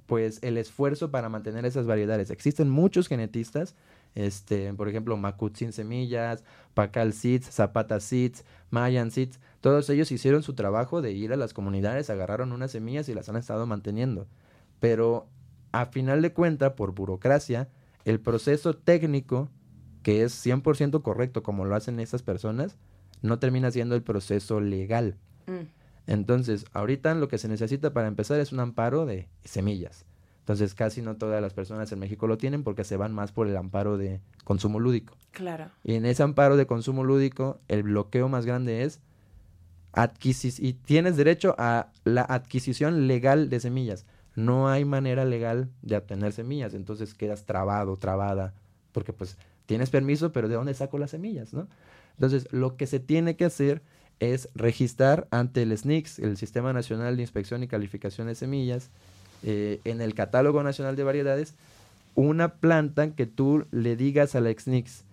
pues el esfuerzo para mantener esas variedades. Existen muchos genetistas, este, por ejemplo, Macut sin semillas, Pacal Seeds, Zapata Seeds, Mayan Seeds, todos ellos hicieron su trabajo de ir a las comunidades, agarraron unas semillas y las han estado manteniendo. Pero a final de cuenta, por burocracia, el proceso técnico, que es 100% correcto como lo hacen estas personas, no termina siendo el proceso legal. Mm. Entonces, ahorita lo que se necesita para empezar es un amparo de semillas. Entonces, casi no todas las personas en México lo tienen porque se van más por el amparo de consumo lúdico. Claro. Y en ese amparo de consumo lúdico, el bloqueo más grande es y tienes derecho a la adquisición legal de semillas. No hay manera legal de obtener semillas, entonces quedas trabado, trabada, porque pues tienes permiso, pero ¿de dónde saco las semillas, no? Entonces, lo que se tiene que hacer es registrar ante el SNICS, el Sistema Nacional de Inspección y Calificación de Semillas, eh, en el Catálogo Nacional de Variedades, una planta que tú le digas a la SNICS,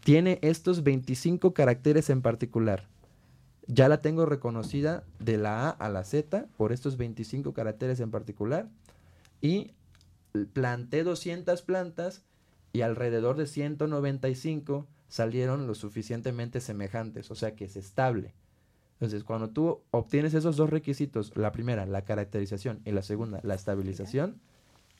tiene estos 25 caracteres en particular ya la tengo reconocida de la A a la Z por estos 25 caracteres en particular y planté 200 plantas y alrededor de 195 salieron lo suficientemente semejantes, o sea que es estable. Entonces, cuando tú obtienes esos dos requisitos, la primera, la caracterización, y la segunda, la estabilización,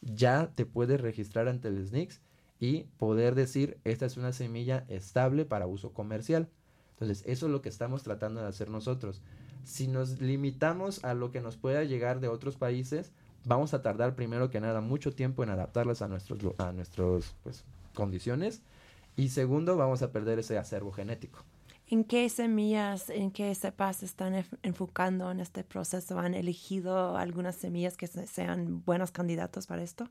ya te puedes registrar ante el SNICS y poder decir, esta es una semilla estable para uso comercial. Entonces, eso es lo que estamos tratando de hacer nosotros. Si nos limitamos a lo que nos pueda llegar de otros países, vamos a tardar primero que nada mucho tiempo en adaptarlas a nuestros a nuestros pues, condiciones y segundo vamos a perder ese acervo genético. ¿En qué semillas, en qué cepas están enfocando en este proceso? ¿Han elegido algunas semillas que sean buenos candidatos para esto?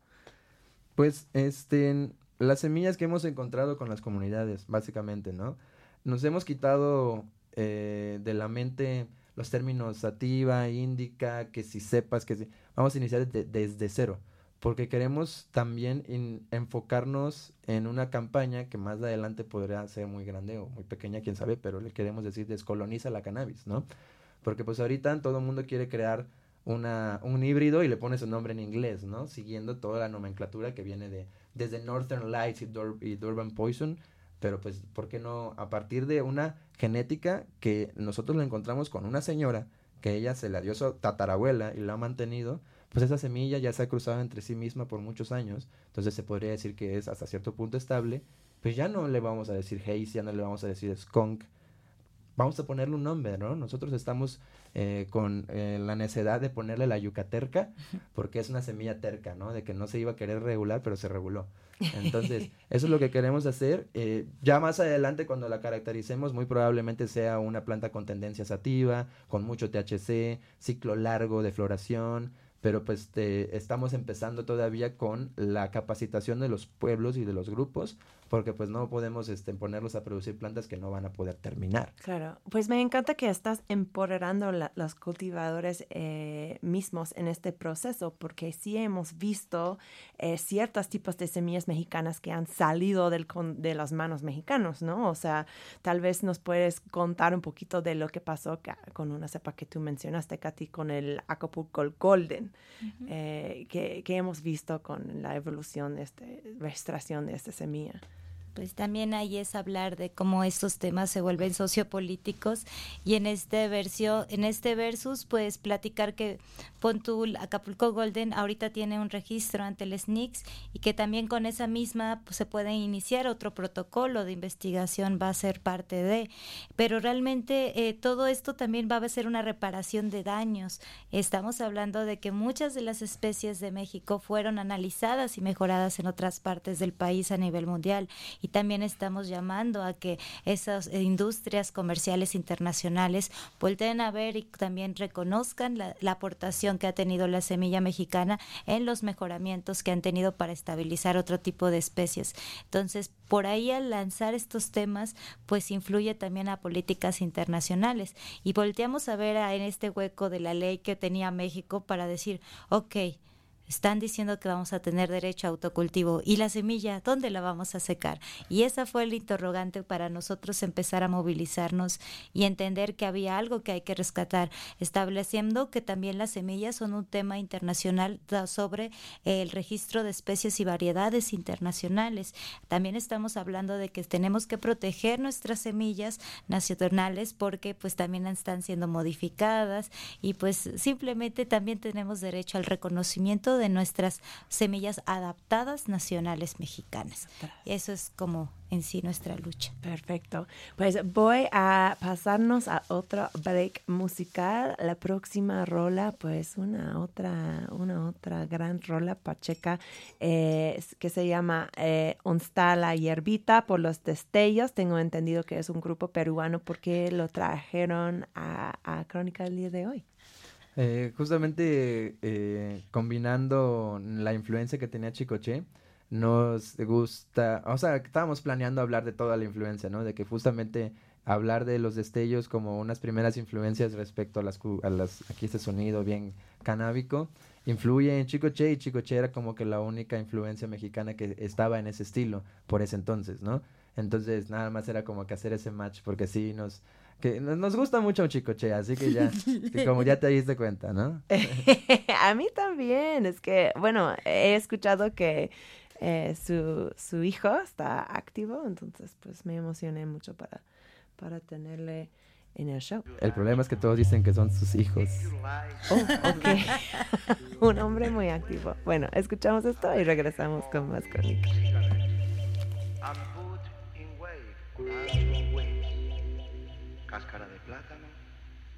Pues este, las semillas que hemos encontrado con las comunidades, básicamente, ¿no? Nos hemos quitado eh, de la mente los términos sativa, índica, que si sepas, que si... Vamos a iniciar desde cero, porque queremos también enfocarnos en una campaña que más adelante podría ser muy grande o muy pequeña, quién sabe, pero le queremos decir descoloniza la cannabis, ¿no? Porque pues ahorita todo el mundo quiere crear una, un híbrido y le pone su nombre en inglés, ¿no? Siguiendo toda la nomenclatura que viene de desde Northern Lights y Durban Poison pero pues, ¿por qué no? A partir de una genética que nosotros la encontramos con una señora, que ella se la dio su tatarabuela y la ha mantenido, pues esa semilla ya se ha cruzado entre sí misma por muchos años, entonces se podría decir que es hasta cierto punto estable, pues ya no le vamos a decir haze, ya no le vamos a decir skunk, vamos a ponerle un nombre, ¿no? Nosotros estamos eh, con eh, la necesidad de ponerle la yucaterca porque es una semilla terca, ¿no? De que no se iba a querer regular, pero se reguló. Entonces, eso es lo que queremos hacer. Eh, ya más adelante, cuando la caractericemos, muy probablemente sea una planta con tendencia sativa, con mucho THC, ciclo largo de floración, pero pues estamos empezando todavía con la capacitación de los pueblos y de los grupos porque pues no podemos este, ponerlos a producir plantas que no van a poder terminar. Claro, pues me encanta que estás empoderando los cultivadores eh, mismos en este proceso, porque sí hemos visto eh, ciertos tipos de semillas mexicanas que han salido del, de las manos mexicanos, ¿no? O sea, tal vez nos puedes contar un poquito de lo que pasó con una cepa que tú mencionaste, Katy, con el Acapulco Golden, eh, que, que, hemos visto con la evolución, de este, registración de esta semilla pues también ahí es hablar de cómo estos temas se vuelven sociopolíticos y en este versio, en este versus pues platicar que Pontul Acapulco Golden ahorita tiene un registro ante el SNICS y que también con esa misma pues, se puede iniciar otro protocolo de investigación va a ser parte de, pero realmente eh, todo esto también va a ser una reparación de daños. Estamos hablando de que muchas de las especies de México fueron analizadas y mejoradas en otras partes del país a nivel mundial y también estamos llamando a que esas industrias comerciales internacionales volteen a ver y también reconozcan la, aportación que ha tenido la semilla mexicana en los mejoramientos que han tenido para estabilizar otro tipo de especies. Entonces, por ahí al lanzar estos temas, pues influye también a políticas internacionales. Y volteamos a ver en este hueco de la ley que tenía México para decir, ok, están diciendo que vamos a tener derecho a autocultivo. ¿Y la semilla, dónde la vamos a secar? Y esa fue el interrogante para nosotros empezar a movilizarnos y entender que había algo que hay que rescatar, estableciendo que también las semillas son un tema internacional sobre el registro de especies y variedades internacionales. También estamos hablando de que tenemos que proteger nuestras semillas nacionales porque pues también están siendo modificadas y pues simplemente también tenemos derecho al reconocimiento de nuestras semillas adaptadas nacionales mexicanas. Eso es como en sí nuestra lucha. Perfecto. Pues voy a pasarnos a otro break musical. La próxima rola, pues una otra, una otra gran rola pacheca eh, que se llama eh, la Hierbita por los Destellos. Tengo entendido que es un grupo peruano porque lo trajeron a, a Crónica del día de hoy. Eh, justamente eh, combinando la influencia que tenía Chicoche, nos gusta, o sea, estábamos planeando hablar de toda la influencia, ¿no? De que justamente hablar de los destellos como unas primeras influencias respecto a las, a las aquí este sonido bien canábico, influye en Chicoche y Chicoche era como que la única influencia mexicana que estaba en ese estilo por ese entonces, ¿no? Entonces nada más era como que hacer ese match porque sí nos que nos gusta mucho un chicoche, así que ya, como ya te diste cuenta, ¿no? a mí también, es que, bueno, he escuchado que eh, su, su hijo está activo, entonces pues me emocioné mucho para, para tenerle en el show. El problema es que todos dicen que son sus hijos. Oh, ok. un hombre muy activo. Bueno, escuchamos esto y regresamos con más crónicas. Cáscara de plátano,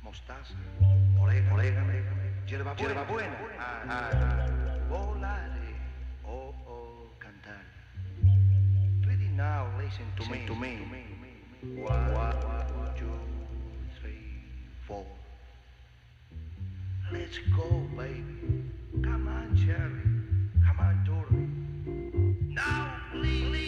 mostaza, orégano, orégano hierba, hierba buena, ah, ah, ah. volare, oh, oh, cantar. Ready now, listen to me, to me. One, two, three, four. Let's go, baby. Come on, Cherry. Come on, Dory. Now, please,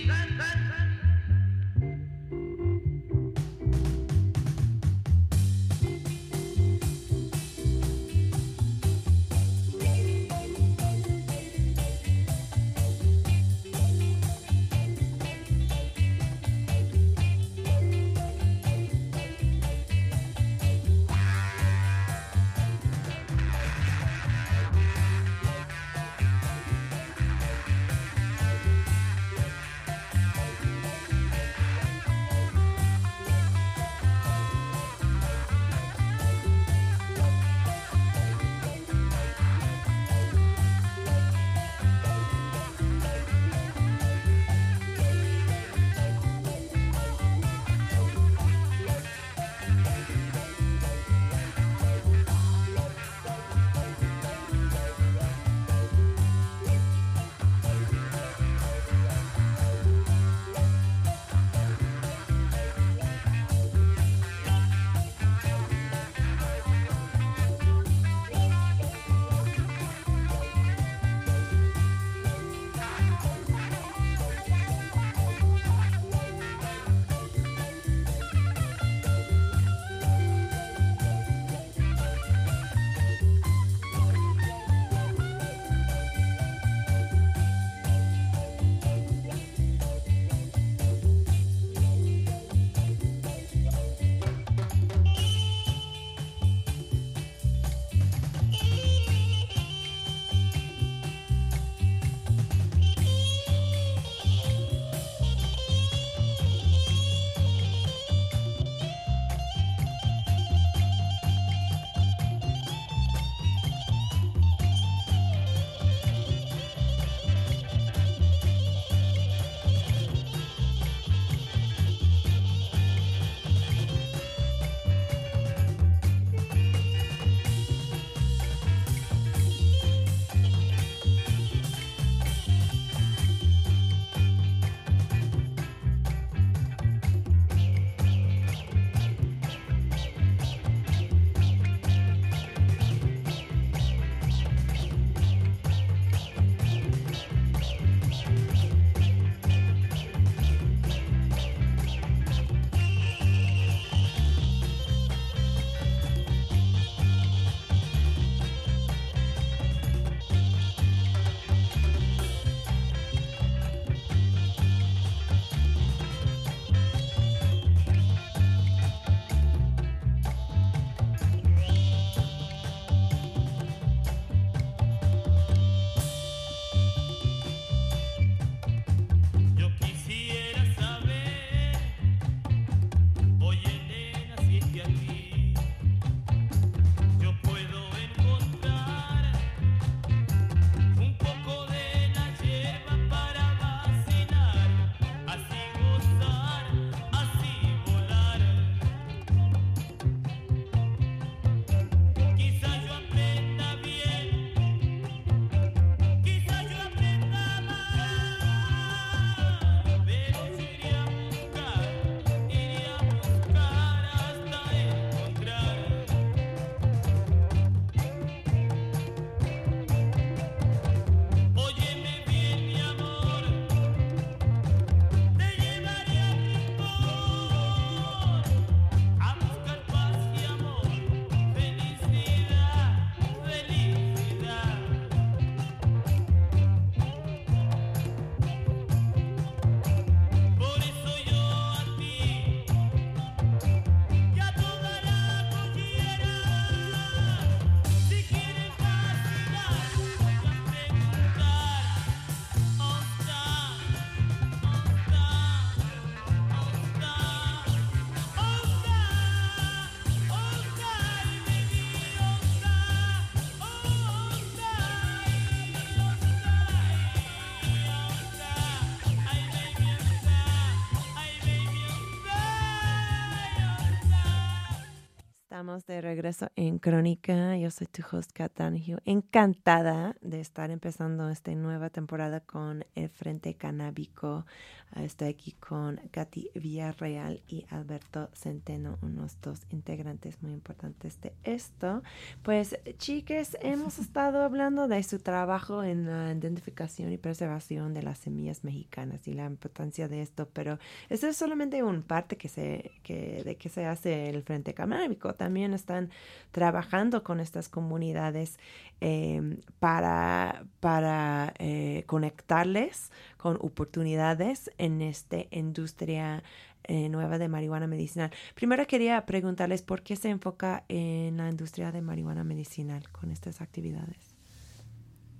estamos de regreso en Crónica. Yo soy tu host, Kat Donahue. Encantada de estar empezando esta nueva temporada con el Frente Canábico. Ah, estoy aquí con Katy Villarreal y Alberto Centeno, unos dos integrantes muy importantes de esto. Pues, chiques, hemos estado hablando de su trabajo en la identificación y preservación de las semillas mexicanas y la importancia de esto, pero esto es solamente una parte que se, que, de que se hace el Frente Canábico. También están trabajando con estas comunidades eh, para, para eh, conectarles con oportunidades en esta industria eh, nueva de marihuana medicinal. Primero quería preguntarles por qué se enfoca en la industria de marihuana medicinal con estas actividades.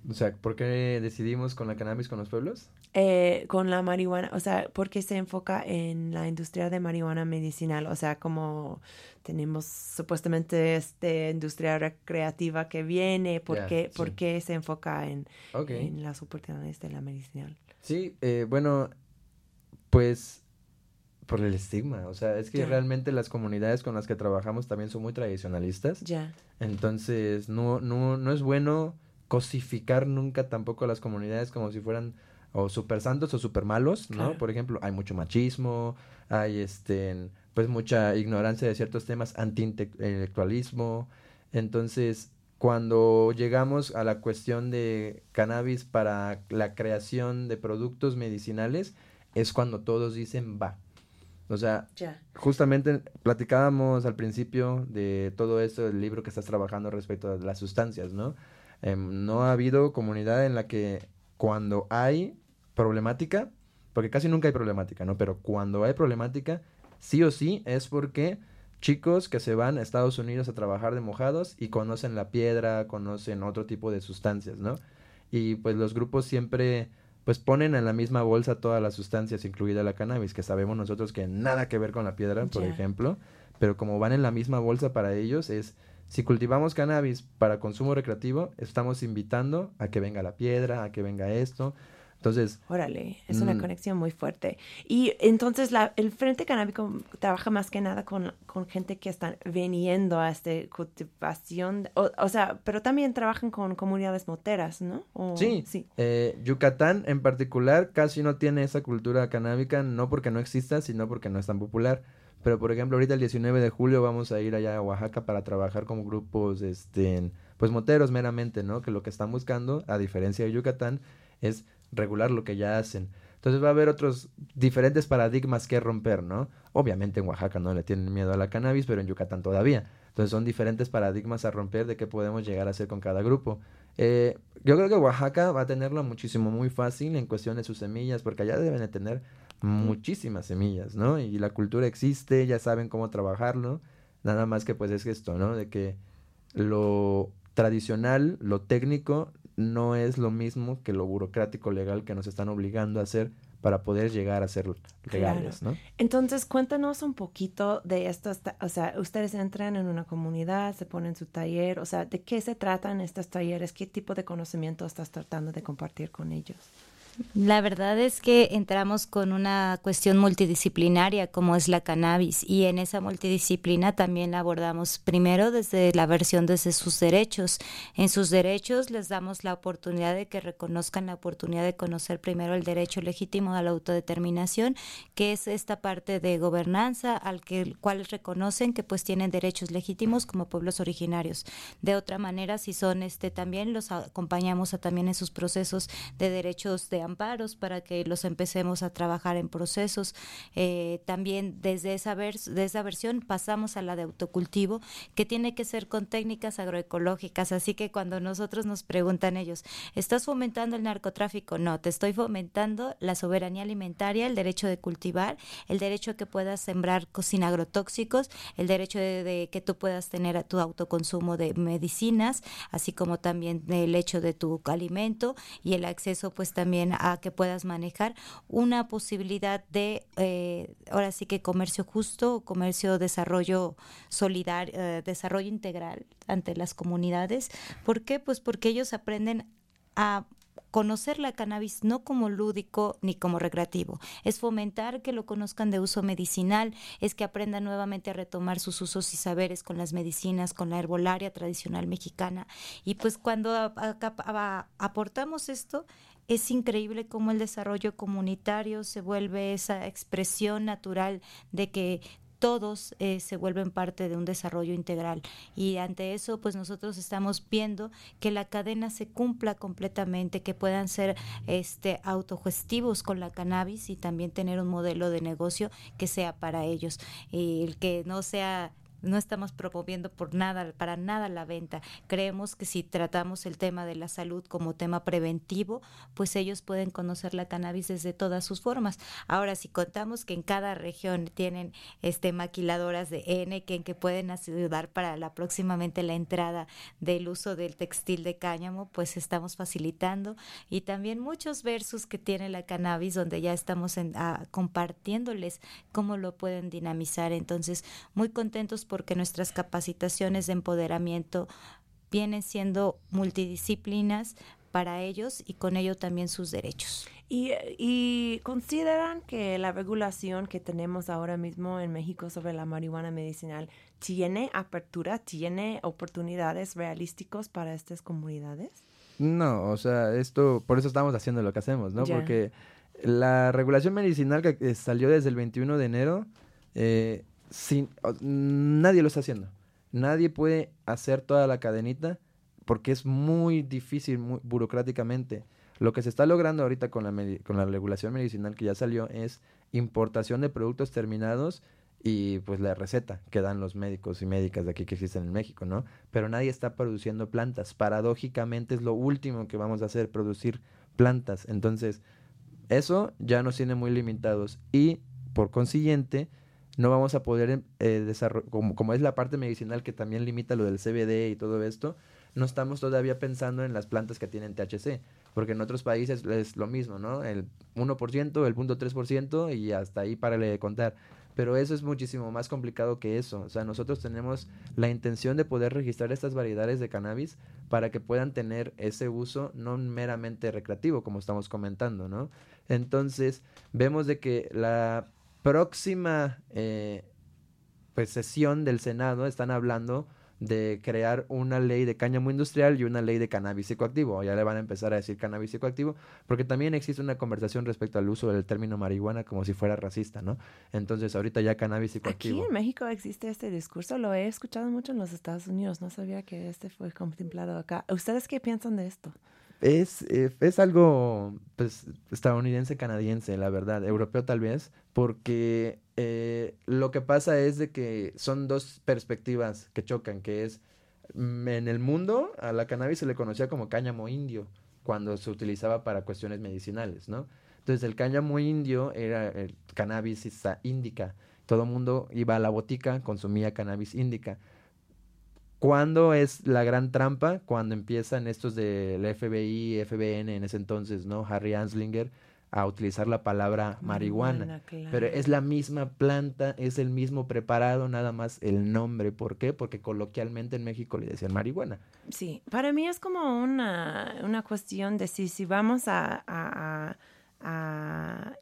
O sea, ¿por qué decidimos con la cannabis con los pueblos? Eh, con la marihuana, o sea, ¿por qué se enfoca en la industria de marihuana medicinal? O sea, como tenemos supuestamente esta industria recreativa que viene, ¿por, qué, sí. ¿por qué se enfoca en, en las oportunidades de la medicinal? Sí, eh, bueno, pues por el estigma, o sea, es que realmente las comunidades con las que trabajamos también son muy tradicionalistas, Ya, entonces no, no, no es bueno cosificar nunca tampoco a las comunidades como si fueran o super santos o super malos, ¿no? Claro. Por ejemplo, hay mucho machismo, hay este, pues mucha ignorancia de ciertos temas, antiintelectualismo, entonces cuando llegamos a la cuestión de cannabis para la creación de productos medicinales, es cuando todos dicen va. O sea, ya, justamente platicábamos al principio de todo esto, del libro que estás trabajando respecto a las sustancias, ¿no? Em, no ha habido comunidad en la que cuando hay problemática, porque casi nunca hay problemática, ¿no? Pero cuando hay problemática, sí o sí es porque chicos que se van a Estados Unidos a trabajar de mojados y conocen la piedra, conocen otro tipo de sustancias, ¿no? Y pues los grupos siempre pues ponen en la misma bolsa todas las sustancias, incluida la cannabis, que sabemos nosotros que nada que ver con la piedra, por ejemplo, pero como van en la misma bolsa para ellos es si cultivamos cannabis para consumo recreativo, estamos invitando a que venga la piedra, a que venga esto. Entonces, órale, es una Mm. conexión muy fuerte. Y entonces la, el Frente Canábico trabaja más que nada con, con gente que están viniendo a esta cultivación, o, o sea, pero también trabajan con comunidades moteras, ¿no? O- Sí, sí. eh, Yucatán en particular casi no tiene esa cultura canábica, no porque no exista, sino porque no es tan popular. Pero por ejemplo, ahorita el 19 de julio vamos a ir allá a Oaxaca para trabajar como grupos, este, pues moteros meramente, ¿no? Que lo que están buscando, a diferencia de Yucatán, es regular lo que ya hacen. Entonces va a haber otros diferentes paradigmas que romper, ¿no? Obviamente en Oaxaca no le tienen miedo a la cannabis, pero en Yucatán todavía. Entonces son diferentes paradigmas a romper de qué podemos llegar a hacer con cada grupo. Eh, yo creo que Oaxaca va a tenerlo muchísimo muy fácil en cuestión de sus semillas, porque allá deben de tener muchísimas semillas, ¿no? Y la cultura existe, ya saben cómo trabajarlo. Nada más que pues es esto, ¿no? De que lo tradicional, lo técnico, no es lo mismo que lo burocrático legal que nos están obligando a hacer para poder llegar a ser legales, ¿no? Entonces, cuéntanos un poquito de esto. O sea, ustedes entran en una comunidad, se ponen su taller. O sea, ¿de qué se tratan estos talleres? ¿Qué tipo de conocimiento estás tratando de compartir con ellos? La verdad es que entramos con una cuestión multidisciplinaria como es la cannabis y en esa multidisciplina también la abordamos primero desde la versión desde sus derechos. En sus derechos les damos la oportunidad de que reconozcan la oportunidad de conocer primero el derecho legítimo a la autodeterminación, que es esta parte de gobernanza al que cual reconocen que pues tienen derechos legítimos como pueblos originarios. De otra manera, si son este también los acompañamos a, también en sus procesos de derechos de amparos para que los empecemos a trabajar en procesos. Eh, también desde esa, de esa versión pasamos a la de autocultivo, que tiene que ser con técnicas agroecológicas. Así que cuando nosotros nos preguntan ellos, ¿estás fomentando el narcotráfico? No, te estoy fomentando la soberanía alimentaria, el derecho de cultivar, el derecho a que puedas sembrar sin agrotóxicos, el derecho de, de que tú puedas tener tu autoconsumo de medicinas, así como también el hecho de tu alimento y el acceso pues también a que puedas manejar una posibilidad de, eh, ahora sí que comercio justo, comercio, desarrollo solidario, eh, desarrollo integral ante las comunidades. ¿Por qué? Pues porque ellos aprenden a conocer la cannabis no como lúdico ni como recreativo, es fomentar que lo conozcan de uso medicinal, es que aprendan nuevamente a retomar sus usos y saberes con las medicinas, con la herbolaria tradicional mexicana. Y pues cuando aportamos esto, es increíble cómo el desarrollo comunitario se vuelve esa expresión natural de que todos eh, se vuelven parte de un desarrollo integral. Y ante eso, pues nosotros estamos viendo que la cadena se cumpla completamente, que puedan ser este, autogestivos con la cannabis y también tener un modelo de negocio que sea para ellos. Y el que no sea no estamos promoviendo por nada, para nada la venta. Creemos que si tratamos el tema de la salud como tema preventivo, pues ellos pueden conocer la cannabis desde todas sus formas. Ahora, si contamos que en cada región tienen este maquiladoras de N que, pueden ayudar para la próximamente la entrada del uso del textil de cáñamo, pues estamos facilitando y también muchos versos que tiene la cannabis donde ya estamos en, ah, compartiéndoles cómo lo pueden dinamizar. Entonces, muy contentos porque nuestras capacitaciones de empoderamiento vienen siendo multidisciplinas para ellos y con ello también sus derechos. Y, consideran que la regulación que tenemos ahora mismo en México sobre la marihuana medicinal tiene apertura, tiene oportunidades realísticos para estas comunidades? No, o sea, esto, por eso estamos haciendo lo que hacemos, ¿no? Porque la regulación medicinal que salió desde el 21 de enero eh, sin, nadie lo está haciendo. Nadie puede hacer toda la cadenita porque es muy difícil burocráticamente. Lo que se está logrando ahorita con la, con la regulación medicinal que ya salió es importación de productos terminados y pues la receta que dan los médicos y médicas de aquí que existen en México, ¿no? Pero nadie está produciendo plantas. Paradójicamente es lo último que vamos a hacer, producir plantas. Entonces, eso ya nos tiene muy limitados y por consiguiente no vamos a poder eh, desarrollar, como, como es la parte medicinal que también limita lo del CBD y todo esto, no estamos todavía pensando en las plantas que tienen THC, porque en otros países es lo mismo, ¿no? El 1%, el 0.3% y hasta ahí párale de contar. Pero eso es muchísimo más complicado que eso. O sea, nosotros tenemos la intención de poder registrar estas variedades de cannabis para que puedan tener ese uso no meramente recreativo, como estamos comentando, ¿no? Entonces, vemos de que la próxima eh, pues, sesión del Senado están hablando de crear una ley de cáñamo industrial y una ley de cannabis psicoactivo. Ya le van a empezar a decir cannabis psicoactivo, porque también existe una conversación respecto al uso del término marihuana como si fuera racista, ¿no? Entonces ahorita ya cannabis psicoactivo. Aquí en México existe este discurso, lo he escuchado mucho en los Estados Unidos, no sabía que este fue contemplado acá. ¿Ustedes qué piensan de esto? Es, eh, es algo pues, estadounidense-canadiense, la verdad, europeo tal vez, porque eh, lo que pasa es de que son dos perspectivas que chocan, que es mm, en el mundo a la cannabis se le conocía como cáñamo indio cuando se utilizaba para cuestiones medicinales, ¿no? Entonces el cáñamo indio era el cannabis índica. Todo el mundo iba a la botica, consumía cannabis índica. ¿Cuándo es la gran trampa? Cuando empiezan estos del FBI, FBN en ese entonces, ¿no? Harry Anslinger a utilizar la palabra marihuana. Pero es la misma planta, es el mismo preparado, nada más el nombre. ¿Por qué? Porque coloquialmente en México le decían marihuana. Sí, para mí es como una, una cuestión de si, si vamos a, a, a,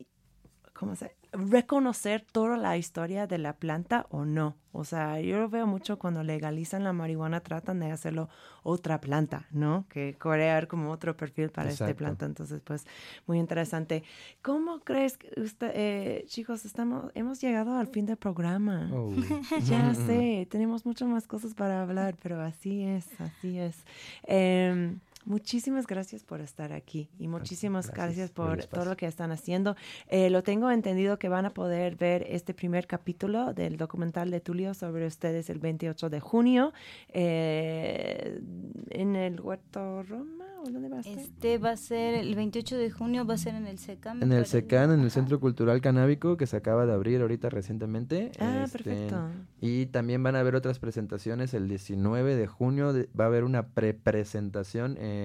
¿cómo se reconocer toda la historia de la planta o no. O sea, yo lo veo mucho cuando legalizan la marihuana, tratan de hacerlo otra planta, ¿no? Que crear como otro perfil para esta planta. Entonces, pues, muy interesante. ¿Cómo crees que usted, eh, chicos, estamos, hemos llegado al fin del programa? Oh. ya sé, tenemos muchas más cosas para hablar, pero así es, así es. Eh, Muchísimas gracias por estar aquí y muchísimas gracias, por todo lo que están haciendo. Eh, lo tengo entendido que van a poder ver este primer capítulo del documental de Tulio sobre ustedes el 28 de junio eh, en el Huerto Roma. dónde va a ser? Este va a ser el 28 de junio, va a ser en el SECAM. En el SECAM, en el Centro Cultural Canábico que se acaba de abrir ahorita recientemente. Ah, este, perfecto. Y también van a haber otras presentaciones el 19 de junio. va a haber una pre-presentación en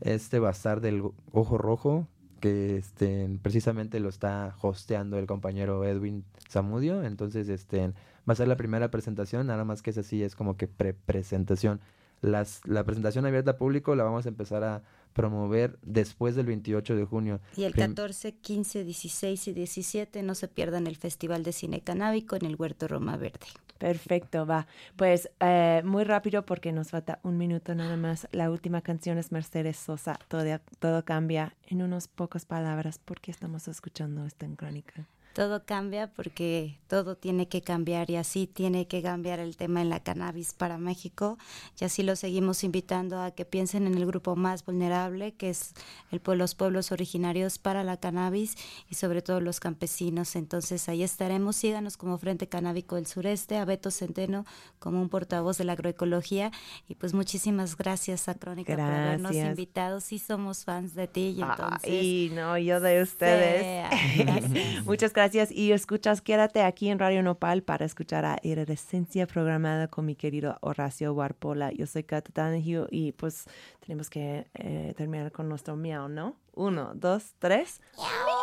este bazar del Ojo Rojo, que este, precisamente lo está hosteando el compañero Edwin Zamudio. Entonces, este, va a ser la primera presentación, nada más que esa sí es como que pre-presentación. las, la presentación abierta al público la vamos a empezar a promover después del 28 de junio. Y el 14, 15, 16 y 17 no se pierdan el Festival de Cine Canábico en el Huerto Roma Verde. Perfecto, va. Pues eh, muy rápido porque nos falta un minuto nada más. La última canción es Mercedes Sosa, Todo, todo cambia. En unas pocas palabras, ¿por qué estamos escuchando esta en crónica? Todo cambia porque todo tiene que cambiar y así tiene que cambiar el tema en la cannabis para México y así lo seguimos invitando a que piensen en el grupo más vulnerable que es el, los pueblos originarios para la cannabis y sobre todo los campesinos. Entonces ahí estaremos, síganos como Frente Canábico del Sureste, a Beto Centeno como un portavoz de la agroecología y pues muchísimas gracias a Crónica por habernos invitado. Sí somos fans de ti y entonces... y no, yo de ustedes. Muchas gracias gracias y escuchas, quédate aquí en Radio Nopal para escuchar a Iridescencia programada con mi querido Horacio Warpola. Yo soy Cata y pues tenemos que eh, terminar con nuestro miau, ¿no? Uno, dos, tres.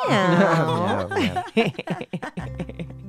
miau.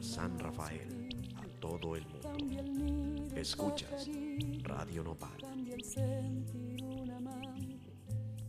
San Rafael a todo el mundo. Escuchas Radio Nopal.